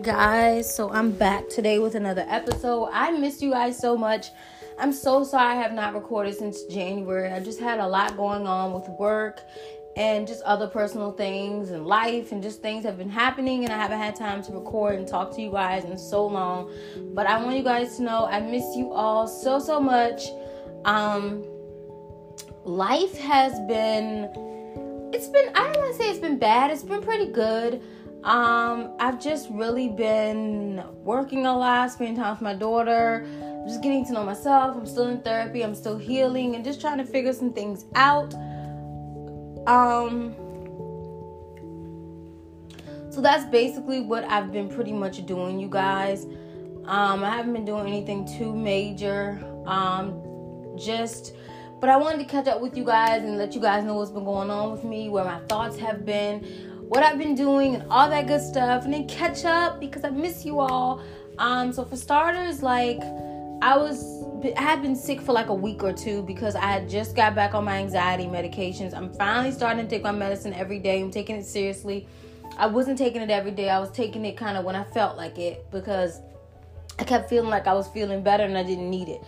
Guys, so I'm back today with another episode. I miss you guys so much. I'm so sorry I have not recorded since January. I just had a lot going on with work and just other personal things and life and just things have been happening and I haven't had time to record and talk to you guys in so long. But I want you guys to know I miss you all so so much. Um life has been it's been I don't want to say it's been bad. It's been pretty good. Um, I've just really been working a lot, spending time with my daughter, just getting to know myself. I'm still in therapy, I'm still healing, and just trying to figure some things out. Um, so that's basically what I've been pretty much doing, you guys. Um, I haven't been doing anything too major. Um, just but I wanted to catch up with you guys and let you guys know what's been going on with me, where my thoughts have been, what I've been doing and all that good stuff, and then catch up because I miss you all. Um, so for starters, like I was I had been sick for like a week or two because I had just got back on my anxiety medications. I'm finally starting to take my medicine every day. I'm taking it seriously. I wasn't taking it every day. I was taking it kind of when I felt like it because I kept feeling like I was feeling better and I didn't need it.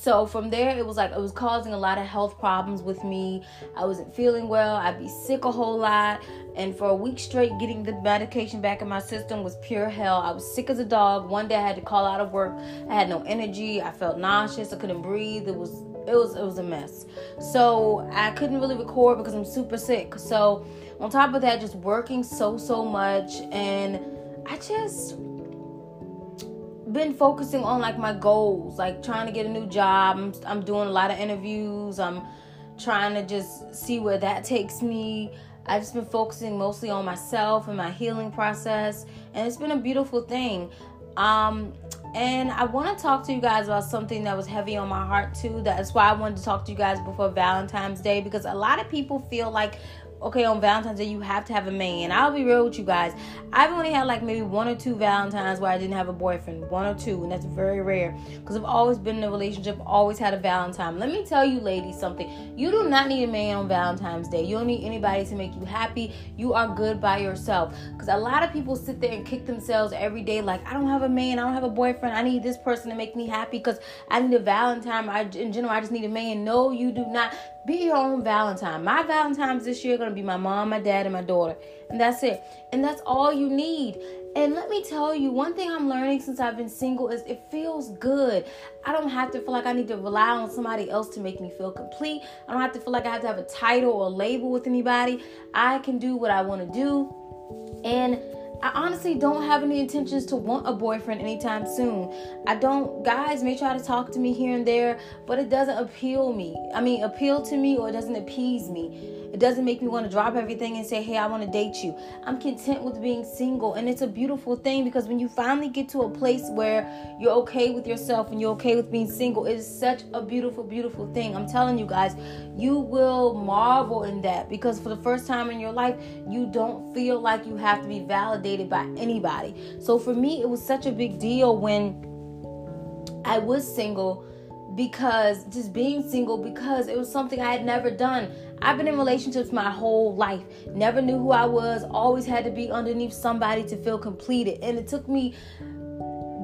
So from there, it was like it was causing a lot of health problems with me. I wasn't feeling well. I'd be sick a whole lot. And for a week straight, getting the medication back in my system was pure hell. I was sick as a dog. One day I had to call out of work. I had no energy. I felt nauseous. I couldn't breathe. It was it was it was a mess. So I couldn't really record because I'm super sick. So on top of that, just working so so much, and I just been focusing on like my goals, like trying to get a new job. I'm, I'm doing a lot of interviews. I'm trying to just see where that takes me. I've just been focusing mostly on myself and my healing process, and it's been a beautiful thing. Um, and I want to talk to you guys about something that was heavy on my heart too. That's why I wanted to talk to you guys before Valentine's Day because a lot of people feel like okay, on Valentine's Day, you have to have a man. I'll be real with you guys. I've only had like maybe one or two Valentines where I didn't have a boyfriend. One or two, and that's very rare. Because I've always been in a relationship, always had a Valentine. Let me tell you, ladies, something. You do not need a man on Valentine's Day. You don't need anybody to make you happy. You are good by yourself. Because a lot of people sit there and kick themselves every day, like, I don't have a man, I don't have a boyfriend. I need this person to make me happy because I need a Valentine. I, in general, I just need a man. No, you do not. Be your own Valentine. My Valentine's this year are gonna be my mom, my dad, and my daughter. And that's it. And that's all you need. And let me tell you, one thing I'm learning since I've been single is it feels good. I don't have to feel like I need to rely on somebody else to make me feel complete. I don't have to feel like I have to have a title or a label with anybody. I can do what I want to do. And I honestly don't have any intentions to want a boyfriend anytime soon. I don't guys may try to talk to me here and there, but it doesn't appeal me. I mean, appeal to me or it doesn't appease me. It doesn't make me want to drop everything and say, hey, I want to date you. I'm content with being single. And it's a beautiful thing because when you finally get to a place where you're okay with yourself and you're okay with being single, it is such a beautiful, beautiful thing. I'm telling you guys, you will marvel in that because for the first time in your life, you don't feel like you have to be validated by anybody. So for me, it was such a big deal when I was single because just being single because it was something I had never done. I've been in relationships my whole life. Never knew who I was. Always had to be underneath somebody to feel completed. And it took me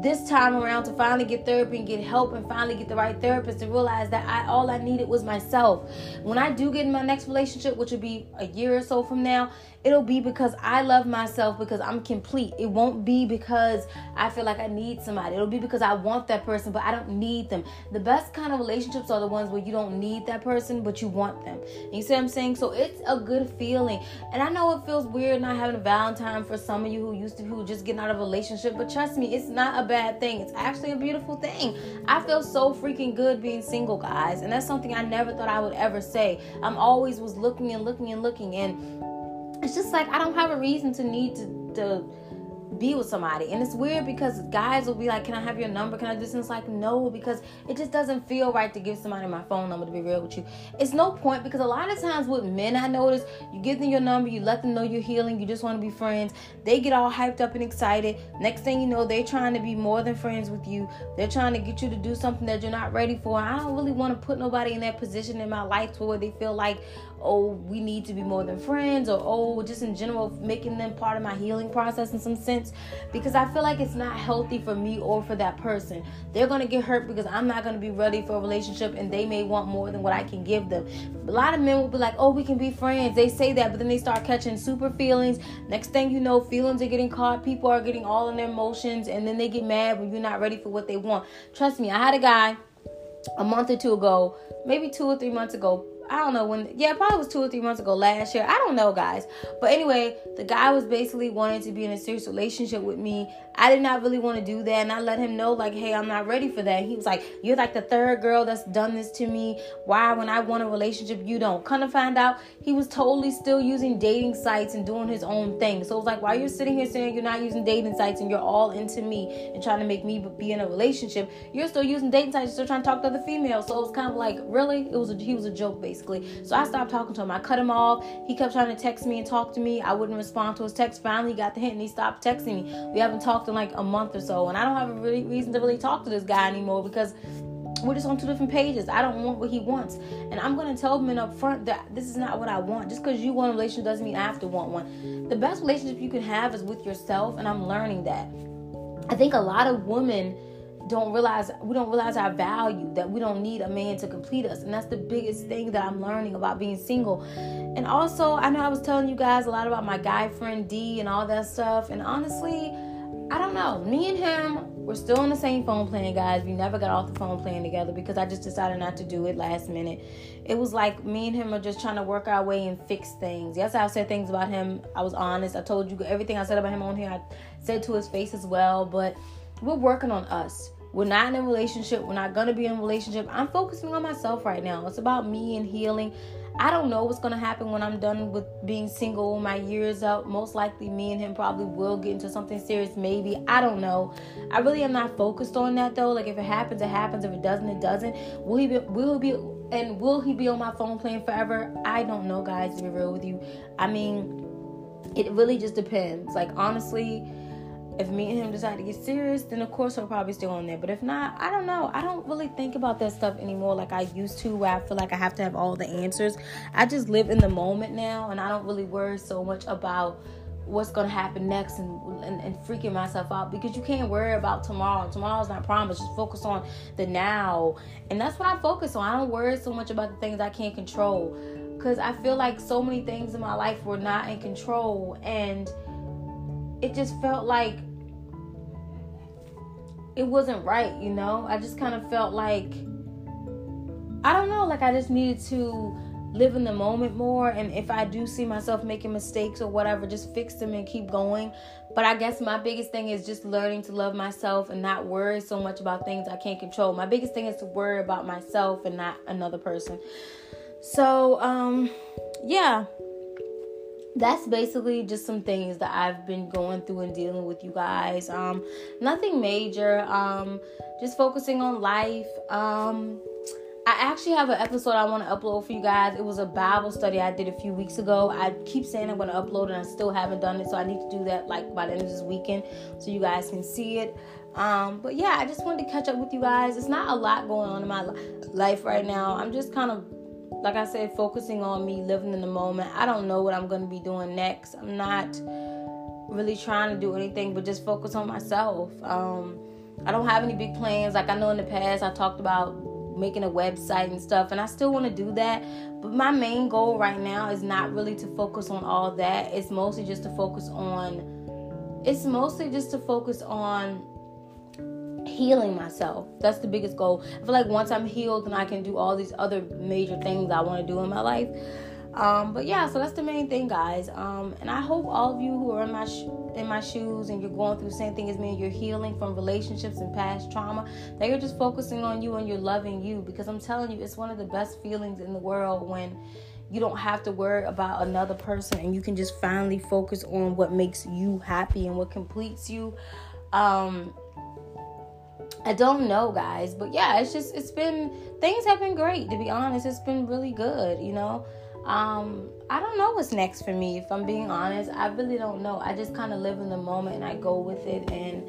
this time around to finally get therapy and get help and finally get the right therapist to realize that I all I needed was myself. When I do get in my next relationship, which will be a year or so from now, it'll be because I love myself because I'm complete. It won't be because I feel like I need somebody. It'll be because I want that person, but I don't need them. The best kind of relationships are the ones where you don't need that person, but you want them. You see what I'm saying? So it's a good feeling. And I know it feels weird not having a Valentine for some of you who used to who just getting out of a relationship, but trust me, it's not a bad thing. It's actually a beautiful thing. I feel so freaking good being single, guys. And that's something I never thought I would ever say. I'm always was looking and looking and looking and it's just like I don't have a reason to need to, to be with somebody. And it's weird because guys will be like, Can I have your number? Can I do this? And it's like, No, because it just doesn't feel right to give somebody my phone number to be real with you. It's no point because a lot of times with men, I notice you give them your number, you let them know you're healing, you just want to be friends. They get all hyped up and excited. Next thing you know, they're trying to be more than friends with you. They're trying to get you to do something that you're not ready for. I don't really want to put nobody in that position in my life to where they feel like, oh, we need to be more than friends, or oh, just in general, making them part of my healing process in some sense. Because I feel like it's not healthy for me or for that person. They're gonna get hurt because I'm not gonna be ready for a relationship and they may want more than what I can give them. A lot of men will be like, oh, we can be friends. They say that, but then they start catching super feelings. Next thing you know, feelings are getting caught. People are getting all in their emotions, and then they get mad when you're not ready for what they want. Trust me, I had a guy a month or two ago, maybe two or three months ago, I don't know when. Yeah, probably was two or three months ago last year. I don't know, guys. But anyway, the guy was basically wanting to be in a serious relationship with me. I did not really want to do that, and I let him know like, hey, I'm not ready for that. He was like, you're like the third girl that's done this to me. Why, when I want a relationship, you don't? Kind of find out he was totally still using dating sites and doing his own thing. So it was like, while you're sitting here saying you're not using dating sites and you're all into me and trying to make me be in a relationship, you're still using dating sites, you're still trying to talk to other females. So it was kind of like, really, it was a, he was a joke basically. So I stopped talking to him. I cut him off. He kept trying to text me and talk to me. I wouldn't respond to his text. Finally, he got the hint and he stopped texting me. We haven't talked in like a month or so, and I don't have a really reason to really talk to this guy anymore because we're just on two different pages. I don't want what he wants. And I'm to tell him up front that this is not what I want. Just because you want a relationship doesn't mean I have to want one. The best relationship you can have is with yourself, and I'm learning that. I think a lot of women don't realize we don't realize our value that we don't need a man to complete us and that's the biggest thing that i'm learning about being single and also i know i was telling you guys a lot about my guy friend d and all that stuff and honestly i don't know. Me and him we're still on the same phone plan guys. We never got off the phone plan together because i just decided not to do it last minute. It was like me and him are just trying to work our way and fix things. Yes i've said things about him. I was honest. I told you everything i said about him on here. I said to his face as well. But we're working on us. We're not in a relationship. We're not to be in a relationship. I'm focusing on myself right now. It's about me and healing. I don't know what's to happen when I'm done with being single. My year's up. Most likely, me and him probably will get into something serious. Maybe. I don't know. I really am not focused on that though. Like, if it happens, it happens. If it doesn't, it doesn't. Will he be, will he be, and will he be on my phone playing forever? I don't know, guys, to be real with you. I mean, it really just depends. Like, honestly, if me and him decide to get serious, then of course he'll probably still on there. But if not, I don't know. I don't really think about that stuff anymore like I used to, where I feel like I have to have all the answers. I just live in the moment now, and I don't really worry so much about what's gonna happen next and, and, and freaking myself out because you can't worry about tomorrow. Tomorrow's not promised. Just focus on the now, and that's what I focus on. I don't worry so much about the things I can't control because I feel like so many things in my life were not in control and it just felt like it wasn't right, you know? I just kind of felt like I don't know, like I just needed to live in the moment more and if I do see myself making mistakes or whatever, just fix them and keep going. But I guess my biggest thing is just learning to love myself and not worry so much about things I can't control. My biggest thing is to worry about myself and not another person. So, um yeah, that's basically just some things that I've been going through and dealing with you guys. Um, nothing major. Um, just focusing on life. Um, I actually have an episode I want to upload for you guys. It was a Bible study I did a few weeks ago. I keep saying I'm going to upload and I still haven't done it, so I need to do that like by the end of this weekend so you guys can see it. Um, but yeah, I just wanted to catch up with you guys. It's not a lot going on in my life right now. I'm just kind of like I said, focusing on me, living in the moment. I don't know what I'm going to be doing next. I'm not really trying to do anything but just focus on myself. Um, I don't have any big plans. Like I know in the past, I talked about making a website and stuff, and I still want to do that. But my main goal right now is not really to focus on all that. It's mostly just to focus on. It's mostly just to focus on healing myself. That's the biggest goal. I feel like once I'm healed, then I can do all these other major things I want to do in my life. Um, but yeah, so that's the main thing, guys. Um, and I hope all of you who are in my sh- in my shoes and you're going through the same thing as me, you're healing from relationships and past trauma, that you're just focusing on you and you're loving you. Because I'm telling you, it's one of the best feelings in the world when you don't have to worry about another person and you can just finally focus on what makes you happy and what completes you. Um, I don't know, guys, but yeah, it's just it's been things have been great to be honest. It's been really good, you know. Um, I don't know what's next for me. If I'm being honest, I really don't know. I just kind of live in the moment and I go with it, and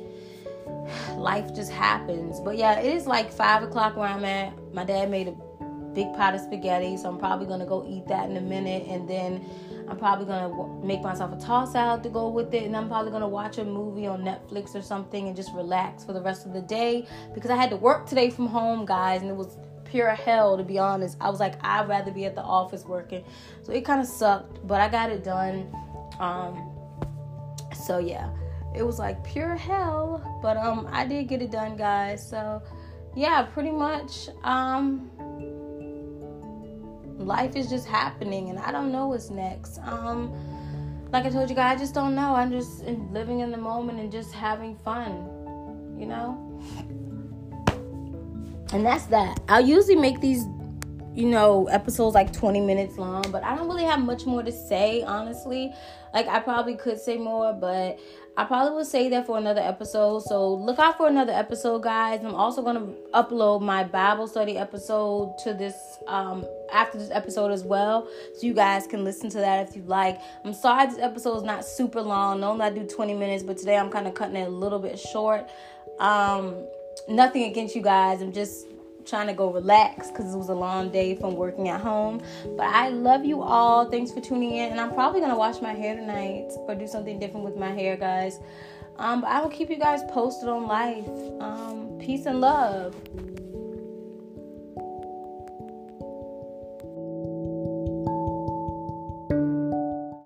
life just happens. But yeah, it is like five o'clock where I'm at. My dad made a big pot of spaghetti, so I'm probably gonna go eat that in a minute, and then I'm probably gonna make myself a toss salad to go with it, and I'm probably gonna watch a movie on Netflix or something and just relax for the rest of the day because I had to work today from home, guys, and it was pure hell to be honest. I was like, I'd rather be at the office working, so it kind of sucked, but I got it done. Um, so yeah, it was like pure hell, but um, I did get it done, guys. So yeah, pretty much um life is just happening and I don't know what's next. Um like I told you guys, I just don't know. I'm just living in the moment and just having fun, you know? And that's that. I'll usually make these, you know, episodes like 20 minutes long, but I don't really have much more to say, honestly. Like, I probably could say more, but I probably will say that for another episode. So look out for another episode, guys. I'm also gonna upload my Bible study episode to this um after this episode as well. So you guys can listen to that if you like. I'm sorry this episode is not super long. Normally I do 20 minutes, but today I'm kind of cutting it a little bit short. Um nothing against you guys. I'm just trying to go relax because it was a long day from working at home. But I love you all. Thanks for tuning in. And I'm probably going to wash my hair tonight or do something different with my hair, guys. Um, but I will keep you guys posted on life. Um, peace and love.